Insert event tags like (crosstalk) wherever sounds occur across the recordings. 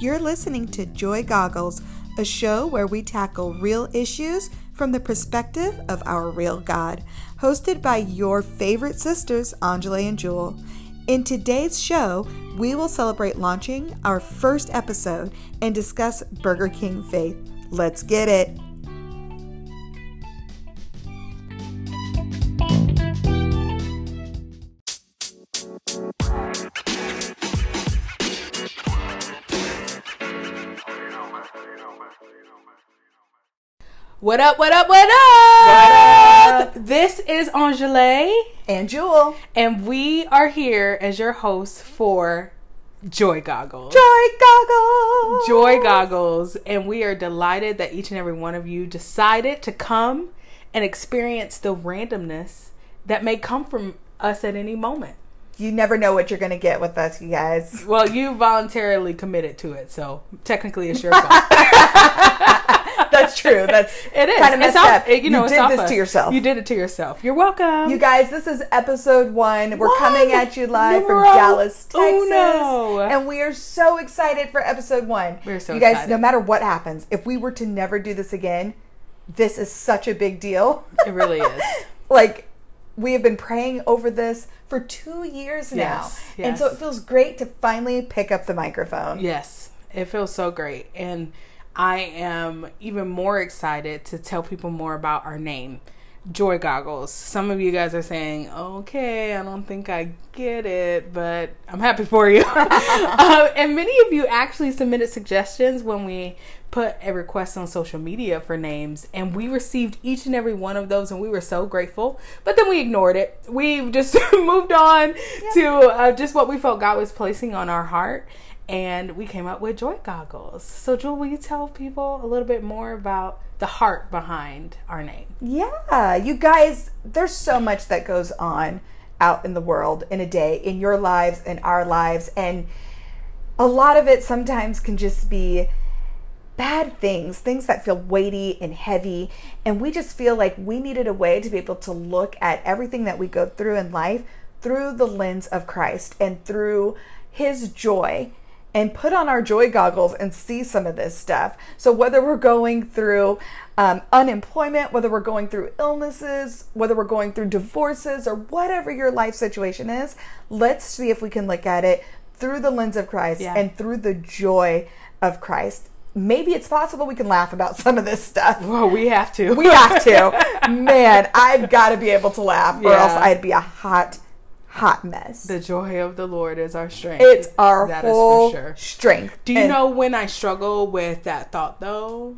You're listening to Joy Goggles, a show where we tackle real issues from the perspective of our real God, hosted by your favorite sisters, Angela and Jewel. In today's show, we will celebrate launching our first episode and discuss Burger King faith. Let's get it. What up, what up, what up? What up? This is Angela, And Jewel. and we are here as your hosts for Joy Goggles. Joy Goggles. Joy Goggles. And we are delighted that each and every one of you decided to come and experience the randomness that may come from us at any moment. You never know what you're going to get with us, you guys. Well, you voluntarily committed to it, so technically it's your (laughs) fault. (laughs) That's true. That's (laughs) It is. kind of messed up. it- you know, you did this us. to yourself. You did it to yourself. You're welcome. You guys, this is episode one. We're One. coming at you live from Dallas, Texas. uno. And we are so excited for episode one. We're so excited. You guys, excited. no matter what happens, if we were to never do this again, this is such a big deal. It really is. (laughs) like, we have been praying over this for two years now. Yes, And so it feels great to finally pick up the microphone. Yes, it feels so great. And I am even more excited to tell people more about our name, Joy Goggles. Some of you guys are saying, okay, I don't think I get it, but I'm happy for you. (laughs) uh, and many of you actually submitted suggestions when we put a request on social media for names and we received each and every one of those and we were so grateful but then we ignored it we (laughs) just moved on to uh, just what we felt god was placing on our heart and we came up with joy goggles. So jewel will you tell people a little bit more about the heart behind our name? Yeah, you guys, there's so much that goes on out in the world in a day, in your lives, in our lives, and a lot of it sometimes can just be bad things, things that feel weighty and heavy, and we just feel like we needed a way to be able to look at everything that we go through in life through the lens of Christ and through his joy and put on our joy goggles and see some of this stuff. So, whether we're going through um, unemployment, whether we're going through illnesses, whether we're going through divorces, or whatever your life situation is, let's see if we can look at it through the lens of Christ Yeah. and through the joy of Christ. Maybe it's possible we can laugh about (laughs) some of this stuff. well we have to We have to. (laughs) Man, I've got to be able to laugh, or Yeah. else I'd be a hot, hot mess. the joy of the lord is our strength It's our That whole for sure strength. Do you And- know when I struggle with that thought though?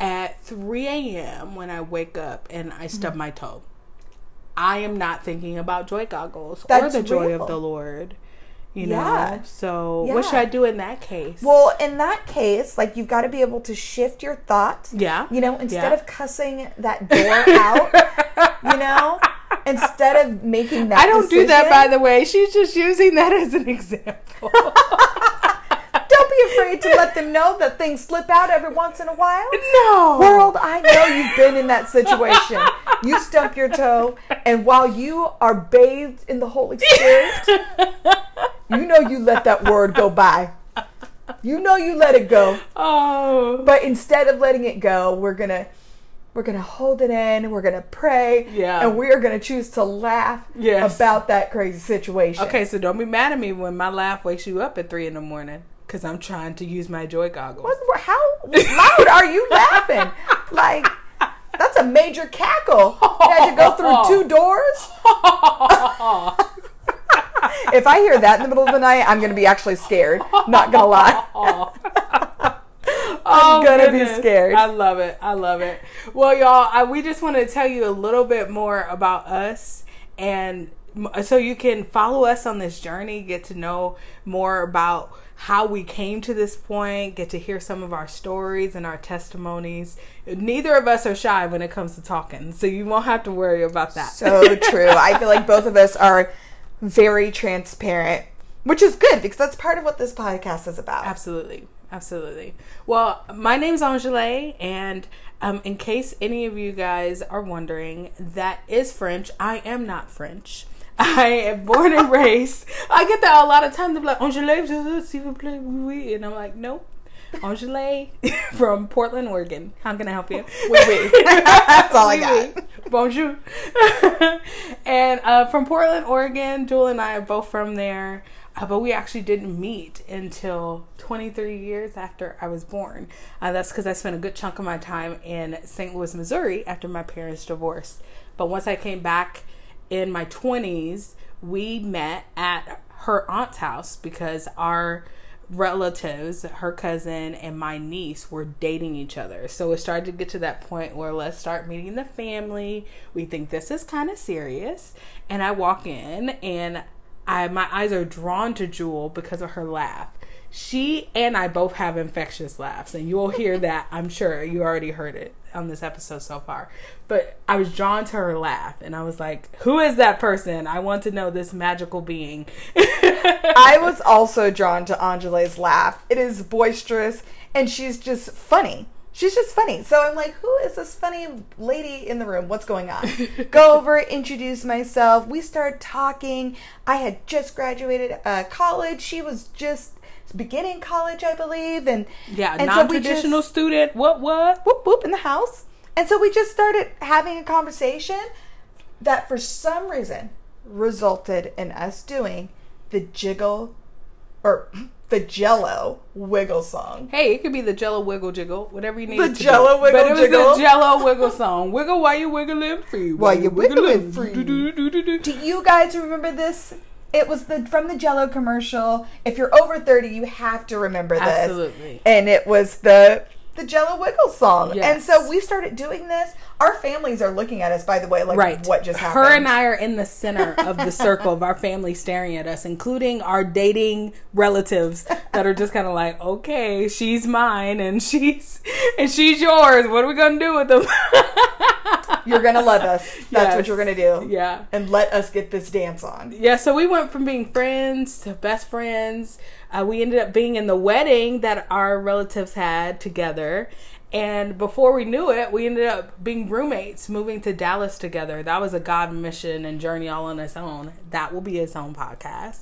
At 3 a.m. when I wake up and I stub Mm-hmm. my toe, I am not thinking about joy goggles or the joy real. of the Lord. You Yeah. know? So, what should I do in that case? Well, in that case, like you've got to be able to shift your thoughts. Yeah. You know, instead Yeah. of cussing that door out, (laughs) you know, instead of making that I don't do that, by the way. She's just using that as an example. (laughs) Don't be afraid to let them know that things slip out every once in a while. no. World, I know you've been in that situation. You stump your toe, and while you are bathed in the Holy Spirit, you know you let that word go by. You know you let it go. Oh. But instead of letting it go, we're gonna we're gonna hold it in, we're gonna pray, Yeah. and we are gonna choose to laugh Yes. about that crazy situation. Okay, so don't be mad at me when my laugh wakes you up at 3 in the morning because I'm trying to use my joy goggles. What- How loud are you laughing? (laughs) Like that's a major cackle. You had to go through two doors. (laughs) if I hear that in the middle of the night, I'm gonna be actually scared. Not gonna lie. (laughs) I'm oh, gonna be scared. I love it. I love it. Well, y'all, I, we just want to tell you a little bit more about us and so you can follow us on this journey, get to know more about how we came to this point, get to hear some of our stories and our testimonies. Neither of us are shy when it comes to talking, so you won't have to worry about that. So true. I feel like both of us are very transparent, which is good because that's part of what this podcast is about. Absolutely. Absolutely. Well, my name's Angela, and um, in case any of you guys are wondering, that is French. I am not French. (laughs) I am born and raised. I get that a lot of times. They're like, Angele, s'il vous plaît, oui. And I'm like, nope. Angele (laughs) from Portland, Oregon. How can I help you? (laughs) Oui, oui. That's all I got. Bonjour. and uh, from Portland, Oregon, Jewel and I are both from there. Uh, but we actually didn't meet until 23 years after I was born. Uh, that's because I spent a good chunk of my time in St. Louis, Missouri after my parents divorced. But once I came back in my 20s, we met at her aunt's house because our relatives, her cousin and my niece, were dating each other. So it started to get to that point where let's start meeting the family. We think this is kind of serious. And I walk in and I my eyes are drawn to Jewel because of her laugh. She and I both have infectious laughs, and you'll hear (laughs) that. I'm sure you already heard it on this episode so far. But I was drawn to her laugh, and I was like, "Who is that person? I want to know this magical being." (laughs) I was also drawn to Angele's laugh. It is boisterous, and she's just funny. She's just funny. So I'm like, who is this funny lady in the room? What's going on? (laughs) Go over, introduce myself. We start talking. I had just graduated uh, college. She was just beginning college, I believe, and yeah, and non-traditional just- student. What? What? whoop whoop in the house. And so we just started having a conversation that for some reason resulted in us doing the jiggle or the jello wiggle song. Hey, it could be the Jello wiggle jiggle, whatever you need. The Jell-O wiggle but it was jiggle? the Jello wiggle song. Wiggle while you wiggling free. While you wiggling free. Do-do-do-do-do. Do you guys remember this? It was the from the Jello commercial. If you're over 30, you have to remember this. Absolutely. And it was the the Jello Wiggles song. Yes. And so we started doing this. Our families are looking at us by the way like Right. what just happened. Her and I are in the center of the circle of our family staring at us, including our dating relatives that are just kind of like, okay, she's mine and she's and she's yours. What are we gonna do with them? (laughs) You're to love us. That's Yes. what you're to do. yeah. And let us get this dance on. Yeah, so we went from being friends to best friends. Uh, we ended up being in the wedding that our relatives had together. And before we knew it, we ended up being roommates, moving to Dallas together. That was a God mission and journey all on its own. That will be its own podcast.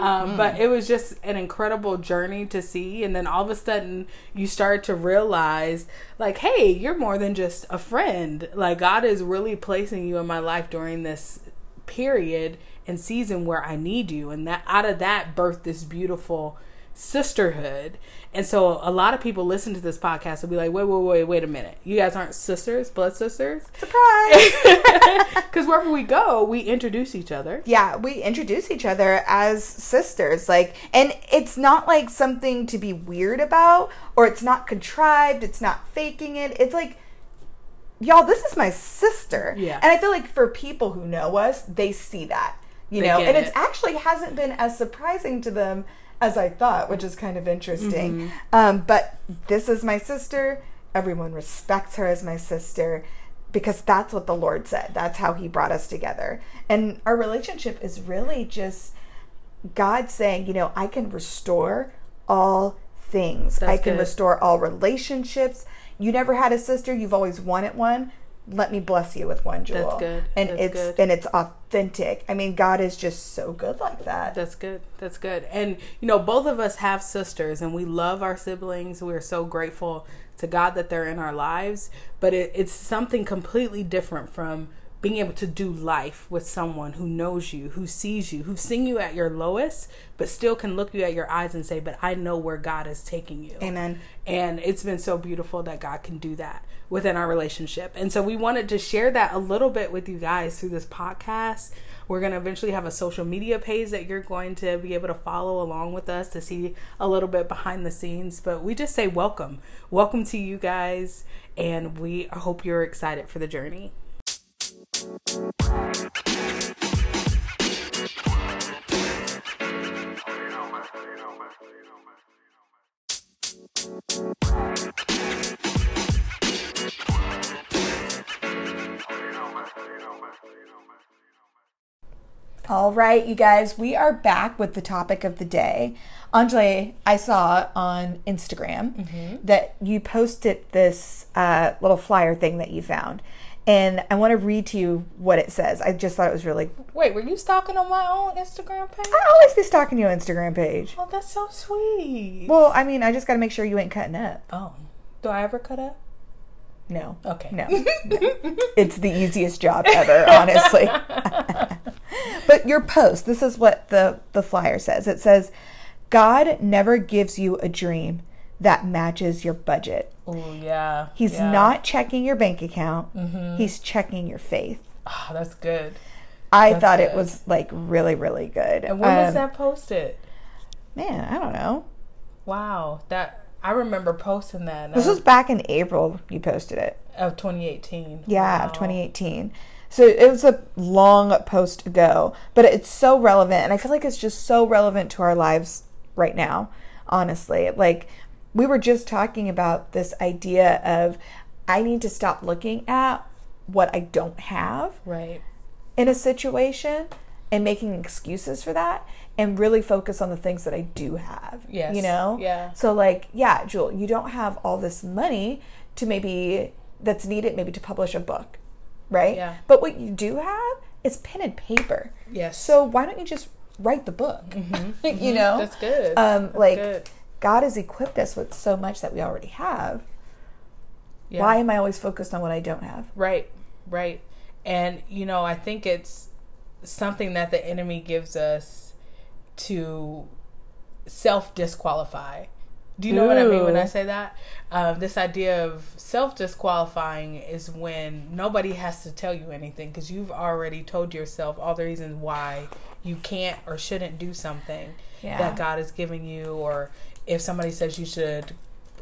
Um, but it was just an incredible journey to see. And then all of a sudden, you start to realize, like, hey, you're more than just a friend. Like, God is really placing you in my life during this period and season where I need you. And that out of that birthed this beautiful sisterhood. And so a lot of people listen to this podcast and be like, wait, wait, wait, wait a minute. You guys aren't sisters, blood sisters? Surprise! (laughs) Because wherever we go, we introduce each other. yeah, we introduce each other as sisters. Like, and it's not like something to be weird about, or it's not contrived, it's not faking it. It's like, y'all, this is my sister. Yeah. And I feel like for people who know us, they see that, you They know, and it's it. actually hasn't been as surprising to them as I thought, which is kind of interesting. Mm-hmm. Um, but this is my sister. Everyone respects her as my sister because that's what the Lord said. That's how He brought us together. And our relationship is really just God saying, you know, I can restore all things. I can good. restore all relationships. You never had a sister, you've always wanted one. Let me bless you with one, Jewel. That's good. And That's it's good. and it's authentic. I mean, God is just so good like that. That's good. That's good. And you know, both of us have sisters and we love our siblings. We're so grateful to God that they're in our lives. But it, it's something completely different from being able to do life with someone who knows you, who sees you, who's seen you at your lowest, but still can look you at your eyes and say, But I know where God is taking you. Amen. And it's been so beautiful that God can do that within our relationship. And so we wanted to share that a little bit with you guys through this podcast. We're going to eventually have a social media page that you're going to be able to follow along with us to see a little bit behind the scenes. But we just say welcome. Welcome to you guys. And we hope you're excited for the journey. All right, you guys, we are back with the topic of the day. Angele, I saw on Instagram Mm-hmm. that you posted this uh, little flyer thing that you found. And I want to read to you what it says. I just thought it was really. Wait, were you stalking on my own Instagram page? I always be stalking your Instagram page. Oh, that's so sweet. Well, I mean, I just got to make sure you ain't cutting up. oh, do I ever cut up? No. Okay. No. (laughs) it's the easiest job ever, honestly. (laughs) but your post, this is what the, the flyer says. It says, God never gives you a dream that matches your budget. Oh yeah. He's yeah. not checking your bank account. He's checking your faith. Oh, that's good. I That's thought it was like really, really good. And when was Um, that posted? Man, I don't know. Wow, that I remember posting that. This was back in April. You posted it. of 2018. Yeah, Wow. of 2018. So it was a long post ago, but it's so relevant. And I feel like it's just so relevant to our lives right now, honestly. Like, we were just talking about this idea of I need to stop looking at what I don't have Right. in a situation and making excuses for that and really focus on the things that I do have. Yes. You know? Yeah. So like, yeah, Jewel, you don't have all this money to maybe that's needed maybe to publish a book. Right? Yeah. But what you do have is pen and paper. Yes. So why don't you just write the book? (laughs) you know? Mm-hmm. That's good. Um That's like good. God has equipped us with so much that we already have. Yeah. Why am I always focused on what I don't have? Right, right. And, you know, I think it's something that the enemy gives us to self disqualify. Do you know what I mean when I say that? Um, this idea of self disqualifying is when nobody has to tell you anything because you've already told yourself all the reasons why you can't or shouldn't do something Yeah. that God is giving you, or if somebody says you should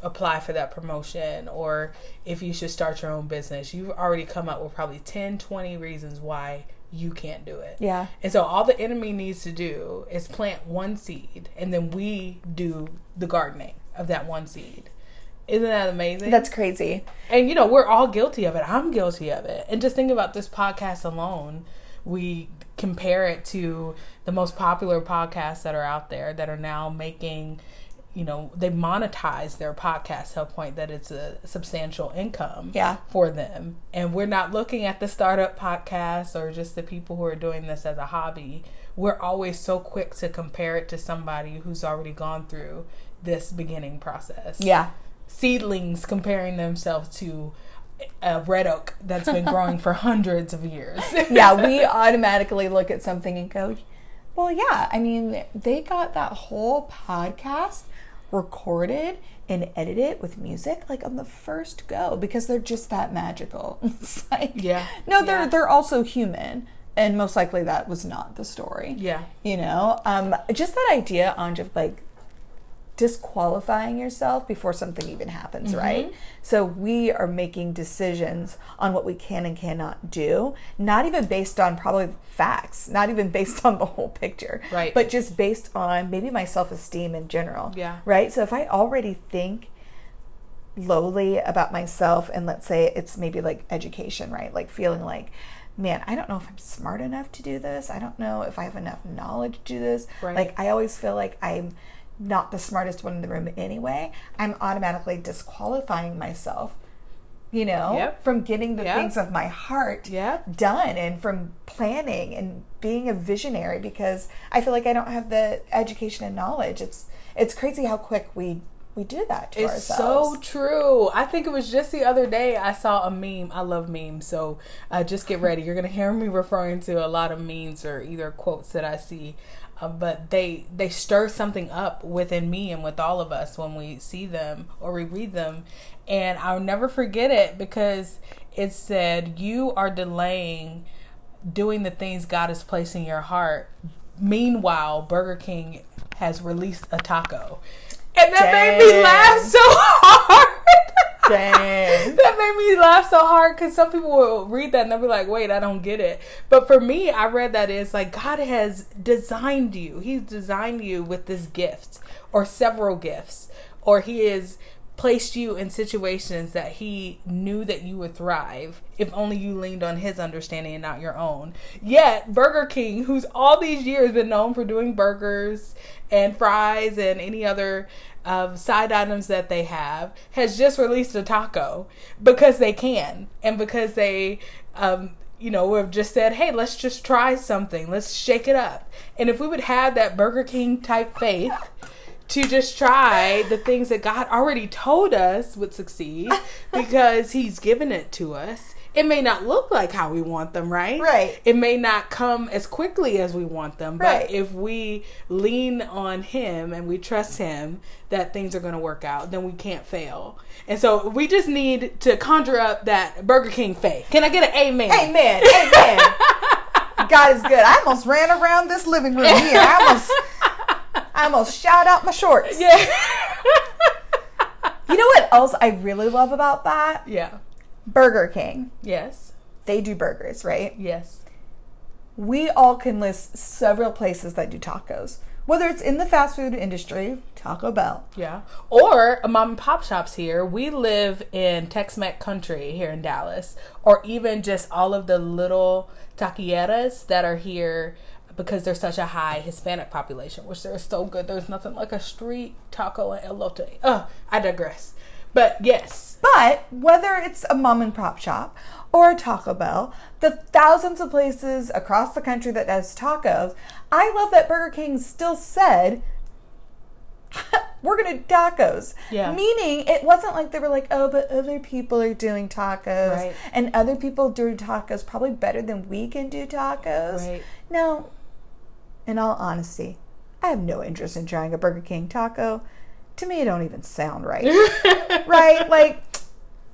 apply for that promotion, or if you should start your own business, you've already come up with probably 10, 20 reasons why you can't do it. Yeah. And so all the enemy needs to do is plant one seed, and then we do the gardening of that one seed. Isn't that amazing? That's crazy. and you know we're all guilty of it. I'm guilty of it. And just think about this podcast alone. We compare it to the most popular podcasts that are out there that are now making you know they monetize their podcast to a point that it's a substantial income Yeah. for them and we're not looking at the startup podcasts or just the people who are doing this as a hobby we're always so quick to compare it to somebody who's already gone through this beginning process Yeah. seedlings comparing themselves to a red oak that's been growing for (laughs) hundreds of years yeah, we (laughs) automatically look at something and go, well, yeah, I mean, they got that whole podcast recorded and edited with music like on the first go because they're just that magical. (laughs) It's like, Yeah. No, they're Yeah. they're also human, and most likely that was not the story. yeah You know, um, just that idea on just like disqualifying yourself before something even happens, Mm-hmm. right? So we are making decisions on what we can and cannot do, not even based on probably facts, not even based on the whole picture, Right. But just based on maybe my self esteem in general, Yeah. right? So if I already think lowly about myself and let's say it's maybe like education right like feeling like man i don't know if i'm smart enough to do this i don't know if i have enough knowledge to do this Right. like i always feel like i'm not the smartest one in the room anyway i'm automatically disqualifying myself you know Yep. from getting the Yep. things of my heart Yep. done and from planning and being a visionary because i feel like i don't have the education and knowledge it's it's crazy how quick we we do that to It's ourselves so true. I think it was just the other day I saw a meme. I love memes, so uh, just get ready. You're gonna hear me referring to a lot of memes or either quotes that I see, uh, but they they stir something up within me and with all of us when we see them or we read them, and I'll never forget it because it said you are delaying doing the things God has placed in your heart. Meanwhile, Burger King has released a taco. And that made me laugh so (laughs) hard. Dang. (laughs) that made me laugh so hard because some people will read that and they'll be like, wait, I don't get it. But for me, I read that it's like God has designed you. He's designed you with this gift or several gifts, or He has placed you in situations that he knew that you would thrive if only you leaned on his understanding and not your own. Yet, Burger King, who's all these years been known for doing burgers and fries and any other uh, side items that they have, has just released a taco because they can and because they. Um, you know, have just said, hey, let's just try something. Let's shake it up. And if we would have that Burger King type faith, to just try the things that God already told us would succeed (laughs) because He's given it to us. It may not look like how we want them, right? Right. It may not come as quickly as we want them, but Right. if we lean on Him and we trust Him that things are going to work out, then we can't fail. And so we just need to conjure up that Burger King faith. Can I get an amen? Amen. Amen. (laughs) God is good. I almost ran around this living room here. I almost, I almost shot out my shorts. Yeah. You know what else I really love about that? yeah. Burger King. Yes. They do burgers, right? Yes. We all can list several places that do tacos. Whether it's in the fast food industry, Taco Bell. Yeah. Or a mom and pop shops here. We live in Tex Mex country here in Dallas. Or even just all of the little taquerias that are here because there's such a high Hispanic population, which they're so good. There's nothing like a street taco and elote. Ugh, I digress. But yes. But whether it's a mom and pop shop or a Taco Bell, the thousands of places across the country that does tacos, I love that Burger King still said, (laughs) we're going to do tacos. Yeah. Meaning it wasn't like they were like, oh, but other people are doing tacos. Right. And other people do tacos probably better than we can do tacos. Right. No, in all honesty, I have no interest in trying a Burger King taco. To me, it don't even sound right. (laughs) right? Like,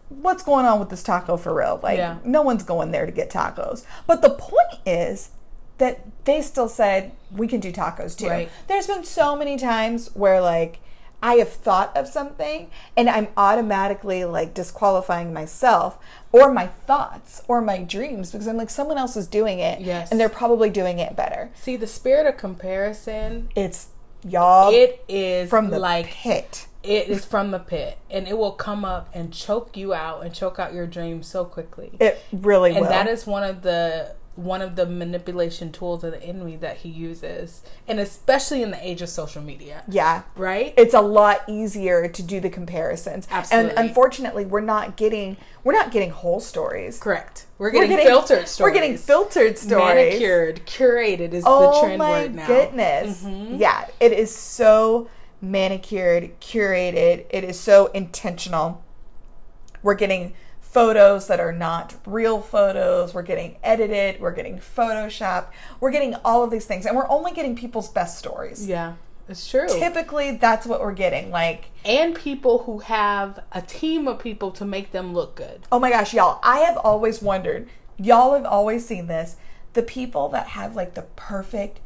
what's going on with this taco for real? Like, Yeah. no one's going there to get tacos. But the point is that they still said we can do tacos too. Right. There's been so many times where like I have thought of something and I'm automatically like disqualifying myself or my thoughts or my dreams because I'm like someone else is doing it Yes. and they're probably doing it better. See, the spirit of comparison, It's y'all it is from the like pit. it is from the pit and it will come up and choke you out and choke out your dreams so quickly. It really and will. that is one of the one of the manipulation tools of the enemy that he uses and especially in the age of social media yeah. right it's a lot easier to do the comparisons. Absolutely. And unfortunately, we're not getting we're not getting whole stories. correct we're We're getting, filtered stories We're getting filtered stories. manicured curated is Oh the trend word now Mm-hmm. goodness. Yeah, it is so manicured, curated. It is so intentional. We're getting photos that are not real photos. We're getting edited. We're getting photoshopped. We're getting all of these things. And we're only getting people's best stories. yeah it's true Typically, that's what we're getting. Like, and people who have a team of people to make them look good oh my gosh, y'all, I have always wondered, y'all have always seen this, the people that have like the perfect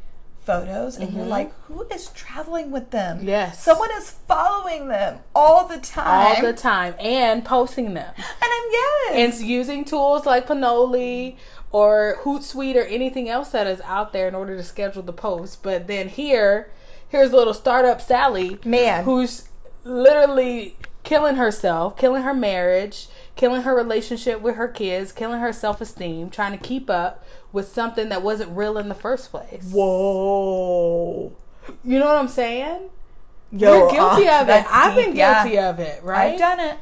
photos and you're like, who is traveling with them? Mm-hmm. Yes. Someone is following them all the time. all the time and posting them And I'm, yes. and using tools like Planoly or Hootsuite or anything else that is out there in order to schedule the post. But then here, here's little startup Sally, Man. who's literally killing herself, killing her marriage, killing her relationship with her kids, killing her self esteem, trying to keep up with something that wasn't real in the first place. Whoa. You know what I'm saying? Yo, You're guilty uh, of it. I've been deep, yeah. guilty of it, right? I've done it.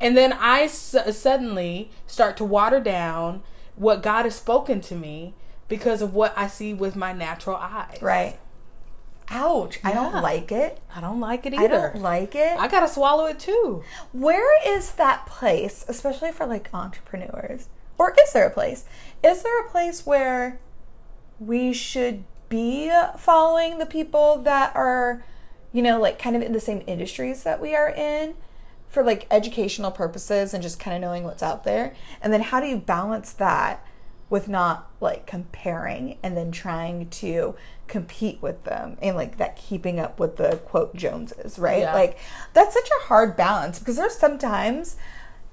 And then I suddenly start to water down what God has spoken to me because of what I see with my natural eyes. Right. Ouch. I don't like it. I don't like it either. I don't like it. I gotta swallow it too. Where is that place, especially for like entrepreneurs? Or is there a place? Is there a place where we should be following the people that are, you know, like kind of in the same industries that we are in for like educational purposes and just kind of knowing what's out there? And then how do you balance that with not like comparing and then trying to compete with them and like that keeping up with the quote Joneses, right? Yeah. Like that's such a hard balance because there's sometimes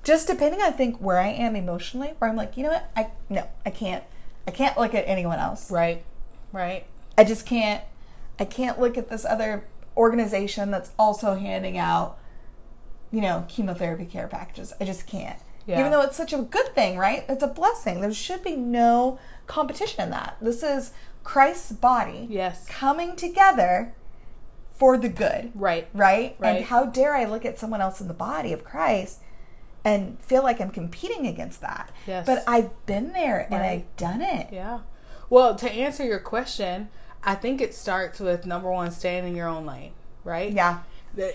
just depending I think where I am emotionally where I'm like, you know what? I no, I can't I can't look at anyone else. Right. Right. I just can't I can't look at this other organization that's also handing out you know, chemotherapy care packages. I just can't. Yeah. Even though it's such a good thing, right? It's a blessing. There should be no competition in that. This is Christ's body Yes. coming together for the good, Right. right? Right. And how dare I look at someone else in the body of Christ and feel like I'm competing against that? Yes. But I've been there and I've done it. Yeah. Well, to answer your question, I think it starts with number one, staying in your own lane, right? Yeah.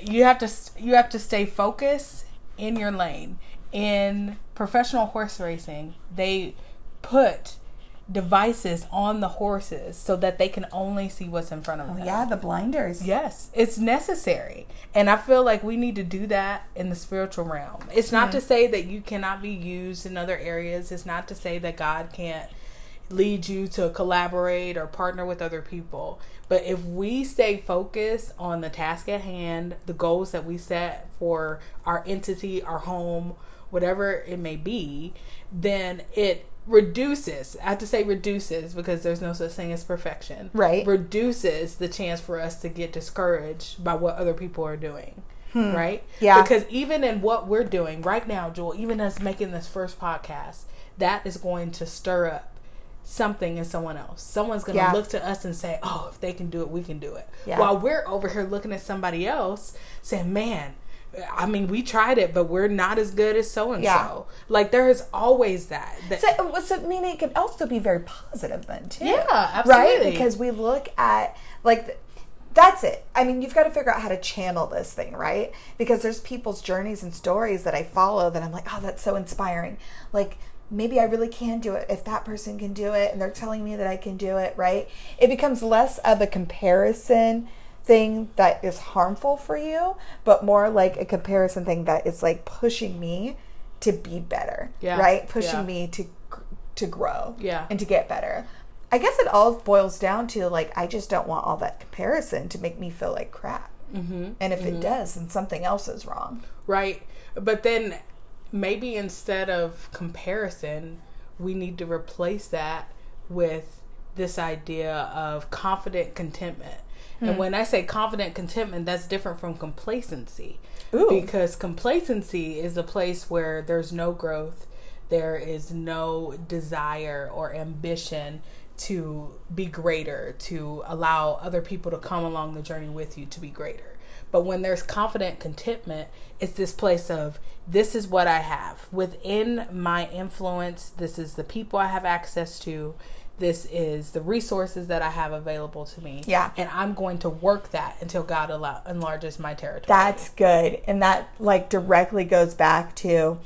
you have to you have to stay focused in your lane. In professional horse racing, they put devices on the horses so that they can only see what's in front of oh, them. Oh, Yeah, the blinders. Yes, it's necessary. And I feel like we need to do that in the spiritual realm. It's not to say that you cannot be used in other areas. It's not to say that God can't lead you to collaborate or partner with other people. But if we stay focused on the task at hand, the goals that we set for our entity, our home, whatever it may be, then it reduces. I have to say reduces because there's no such thing as perfection. Right. Reduces the chance for us to get discouraged by what other people are doing. Hmm. Right? Yeah. Because even in what we're doing right now, Jewel, even us making this first podcast, that is going to stir up something in someone else. Someone's going to Yeah. look to us and say, "Oh, if they can do it, we can do it." Yeah. While we're over here looking at somebody else saying, "Man, I mean, we tried it, but we're not as good as so and so." Like there is always that. that So, so meaning it can also be very positive then too. Yeah, Right? absolutely. Because we look at like th- that's it. I mean, you've got to figure out how to channel this thing, right? Because there's people's journeys and stories that I follow that I'm like, oh, that's so inspiring. Like maybe I really can do it if that person can do it and they're telling me that I can do it, right? It becomes less of a comparison thing that is harmful for you, but more like a comparison thing that is like pushing me to be better, Yeah. right? Pushing Yeah. me to to grow Yeah. and to get better. I guess it all boils down to like I just don't want all that comparison to make me feel like crap. Mm-hmm. And if it does, then something else is wrong. Right. But then maybe instead of comparison, we need to replace that with this idea of confident contentment. Hmm. And when I say confident contentment, that's different from complacency. Ooh. Because complacency is a place where there's no growth, there is no desire or ambition to be greater, to allow other people to come along the journey with you to be greater. But when there's confident contentment, it's this place of this is what I have within my influence, this is the people I have access to, this is the resources that I have available to me. Yeah. And I'm going to work that until God allow, enlarges my territory. That's good. And that like directly goes back to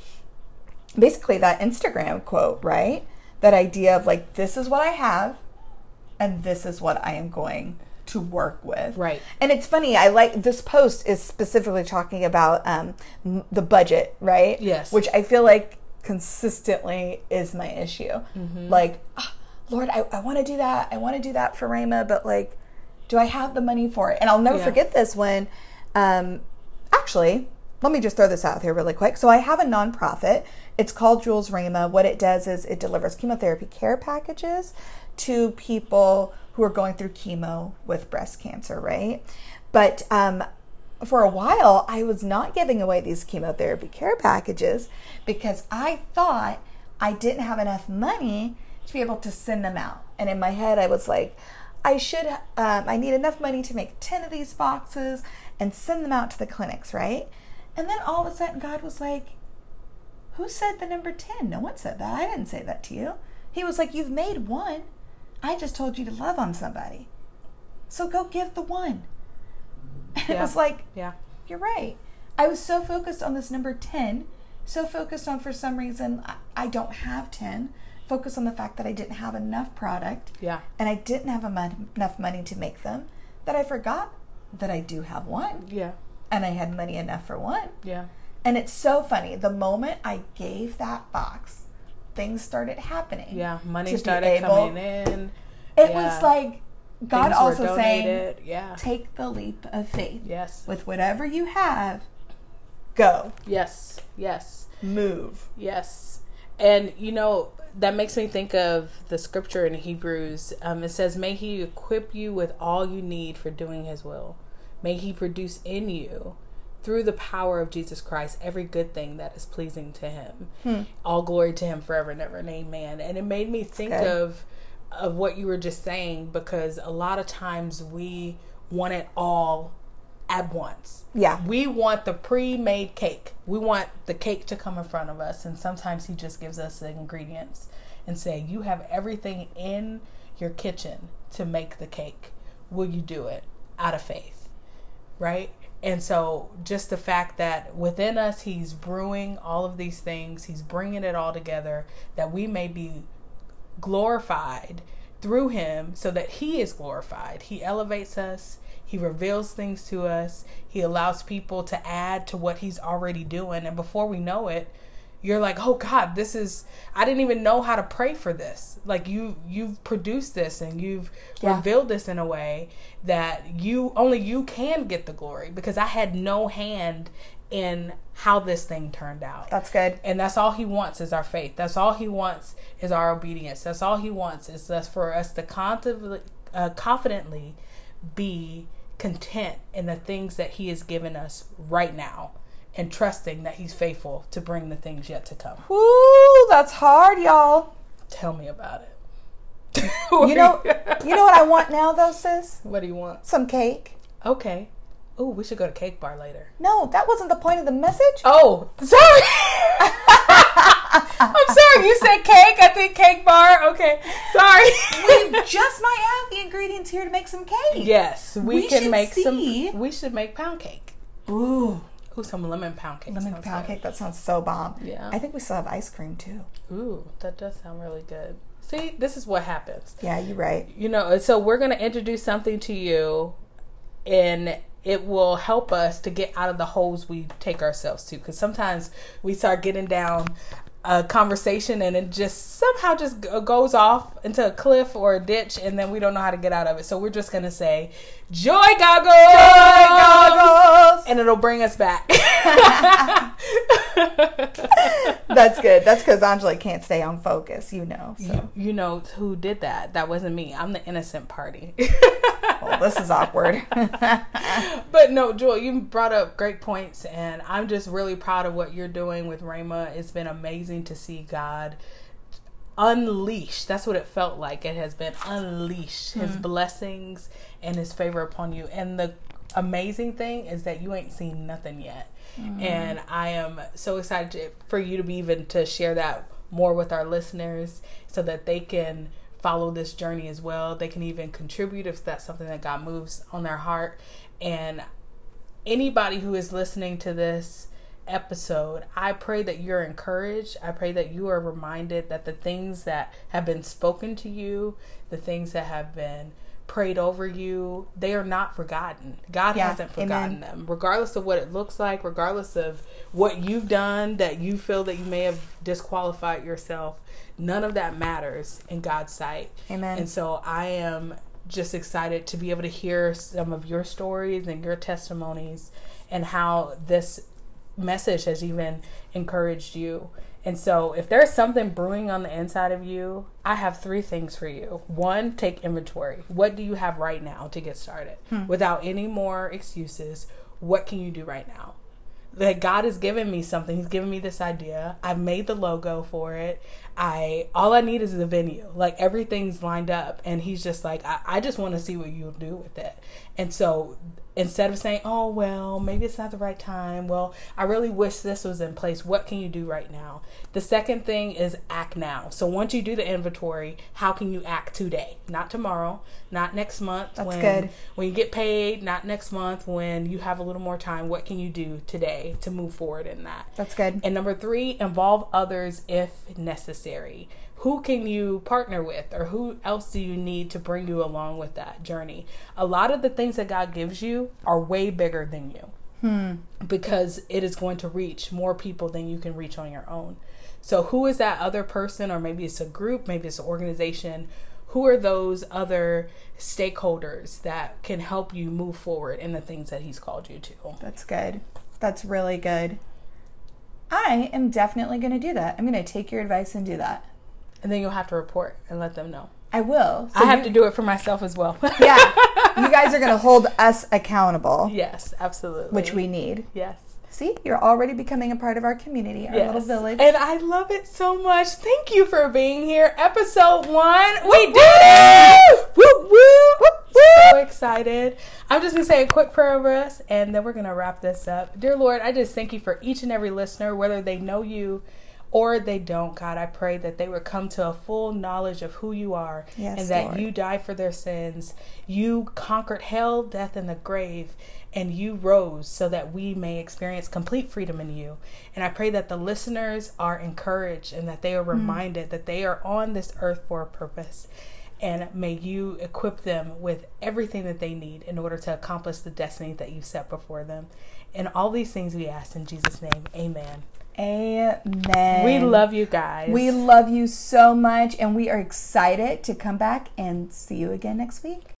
basically that Instagram quote, right? That idea of like this is what I have and this is what I am going to work with. Right. And it's funny, I like this post is specifically talking about um, the budget, right? Yes. Which I feel like consistently is my issue. Mm-hmm. Like, ah, Lord, I, I want to do that. I want to do that for Rama, but like, do I have the money for it? And I'll never Yeah. forget this when, um, actually, let me just throw this out here really quick. So I have a nonprofit. It's called Jules Rama. What it does is it delivers chemotherapy care packages to people who are going through chemo with breast cancer, right? But um, for a while, I was not giving away these chemotherapy care packages because I thought I didn't have enough money to be able to send them out. And in my head, I was like, I should, um, I need enough money to make 10 of these boxes and send them out to the clinics, right? And then all of a sudden, God was like, Who said the number 10? No one said that. I didn't say that to you. He was like, You've made one. I just told you to love on somebody. So go give the one. And (laughs) it was like, Yeah. you're right. I was so focused on this number 10, so focused on for some reason I, I don't have 10, focused on the fact that I didn't have enough product Yeah. and I didn't have mon- enough money to make them, that I forgot that I do have one Yeah. and I had money enough for one. Yeah. And it's so funny. The moment I gave that box, things started happening. Yeah. Money started able- coming in. It Yeah. was like God Things also saying. Yeah. take the leap of faith. Yes. With whatever you have, go, Yes. Yes. move. Yes. And you know, that makes me think of the scripture in Hebrews. Um, it says, May he equip you with all you need for doing his will. May he produce in you through the power of Jesus Christ every good thing that is pleasing to him. Hmm. All glory to him forever and ever and amen. And it made me think good. of of what you were just saying because a lot of times we want it all at once. Yeah. We want the pre-made cake. We want the cake to come in front of us and sometimes he just gives us the ingredients and say you have everything in your kitchen to make the cake. Will you do it out of faith? Right? And so, just the fact that within us, He's brewing all of these things, He's bringing it all together that we may be glorified through Him so that He is glorified. He elevates us, He reveals things to us, He allows people to add to what He's already doing. And before we know it, you're like oh god this is i didn't even know how to pray for this like you you've produced this and you've Yeah. revealed this in a way that you only you can get the glory because i had no hand in how this thing turned out That's good. and that's all he wants is our faith that's all he wants is our obedience that's all he wants is us for us to confidently, uh, confidently be content in the things that he has given us right now and trusting that he's faithful to bring the things yet to come Woo, that's hard, y'all. tell me about it (laughs) You know, you know what I want now, though, sis? what do you want Some cake. okay oh we should go to cake bar later No, that wasn't the point of the message. oh sorry (laughs) i'm sorry you said cake i think cake bar okay sorry (laughs) we just might have the ingredients here to make some cake. Yes, we, We can make see. some. We should make pound cake. Ooh, Ooh, some lemon pound cake. lemon pound good. cake. That sounds so bomb. Yeah. I think we still have ice cream too. Ooh, that does sound really good. See, this is what happens. Yeah, you're right. You know, so we're gonna introduce something to you, and it will help us to get out of the holes we take ourselves to. Because sometimes we start getting down a conversation and it just somehow just goes off into a cliff or a ditch, and then we don't know how to get out of it. So we're just gonna say, "Joy goggles." Goggles. and it'll bring us back. (laughs) That's good. That's because Angela can't stay on focus. You know. So you know who did that? That wasn't me. I'm the innocent party. (laughs) well, this is awkward. (laughs) but no, Jewel, you brought up great points, and I'm just really proud of what you're doing with Rama. It's been amazing to see God unleash. That's what it felt like. It has been unleashed. His hmm. blessings and His favor upon you. And the amazing thing is that you ain't seen nothing yet. Hmm. And I am so excited to, for you to be even to share that more with our listeners so that they can follow this journey as well. They can even contribute if that's something that God moves on their heart. And anybody who is listening to this episode, I pray that you're encouraged. I pray that you are reminded that the things that have been spoken to you, the things that have been prayed over you, they are not forgotten. God Yeah, hasn't forgotten amen. them. Regardless of what it looks like, regardless of what you've done that you feel that you may have disqualified yourself, none of that matters in God's sight. Amen. And so I am just excited to be able to hear some of your stories and your testimonies and how this message has even encouraged you. And so, if there's something brewing on the inside of you, I have three things for you. One, take inventory. What do you have right now to get started? Hmm. Without any more excuses, what can you do right now? that God has given me something. He's given me this idea. I've made the logo for it. I all I need is the venue. Like everything's lined up, and he's just like, I, I just want to see what you'll do with it. And so instead of saying, "Oh well, maybe it's not the right time," well, I really wish this was in place. What can you do right now? The second thing is act now. So once you do the inventory, how can you act today, not tomorrow, not next month? That's when, good. When you get paid, not next month. When you have a little more time, what can you do today to move forward in that? That's good. And number three, involve others if necessary. Who can you partner with, or who else do you need to bring you along with that journey? A lot of the things that God gives you are way bigger than you hmm. because it is going to reach more people than you can reach on your own. So, who is that other person, or maybe it's a group, maybe it's an organization? Who are those other stakeholders that can help you move forward in the things that He's called you to? That's good. That's really good. I am definitely going to do that. I'm going to take your advice and do that. And then you'll have to report and let them know. I will. So I have to do it for myself as well. (laughs) yeah. (laughs) you guys are going to hold us accountable, yes, absolutely. which we need. yes. See, you're already becoming a part of our community, our little village. And I love it so much. Thank you for being here. Episode one. We did it! Woo! So excited. I'm just going to say a quick prayer over us and then we're going to wrap this up. Dear Lord, I just thank you for each and every listener, whether they know you or they don't, God. I pray that they would come to a full knowledge of who you are Yes, and that Lord. you died for their sins. You conquered hell, death, and the grave, and you rose so that we may experience complete freedom in you. And I pray that the listeners are encouraged and that they are mm. reminded that they are on this earth for a purpose. And may you equip them with everything that they need in order to accomplish the destiny that you set before them. And all these things we ask in Jesus' name. Amen. Amen. We love you guys. We love you so much, and we are excited to come back and see you again next week.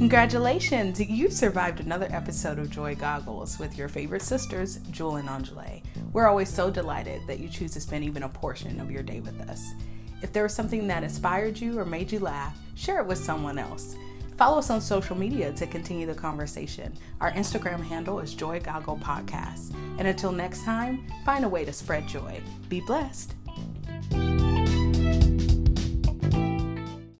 Congratulations! You've survived another episode of Joy Goggles with your favorite sisters, Jewel and Angele. We're always so delighted that you choose to spend even a portion of your day with us. If there was something that inspired you or made you laugh, share it with someone else. Follow us on social media to continue the conversation. Our Instagram handle is Joy Goggle Podcast. And until next time, find a way to spread joy. Be blessed.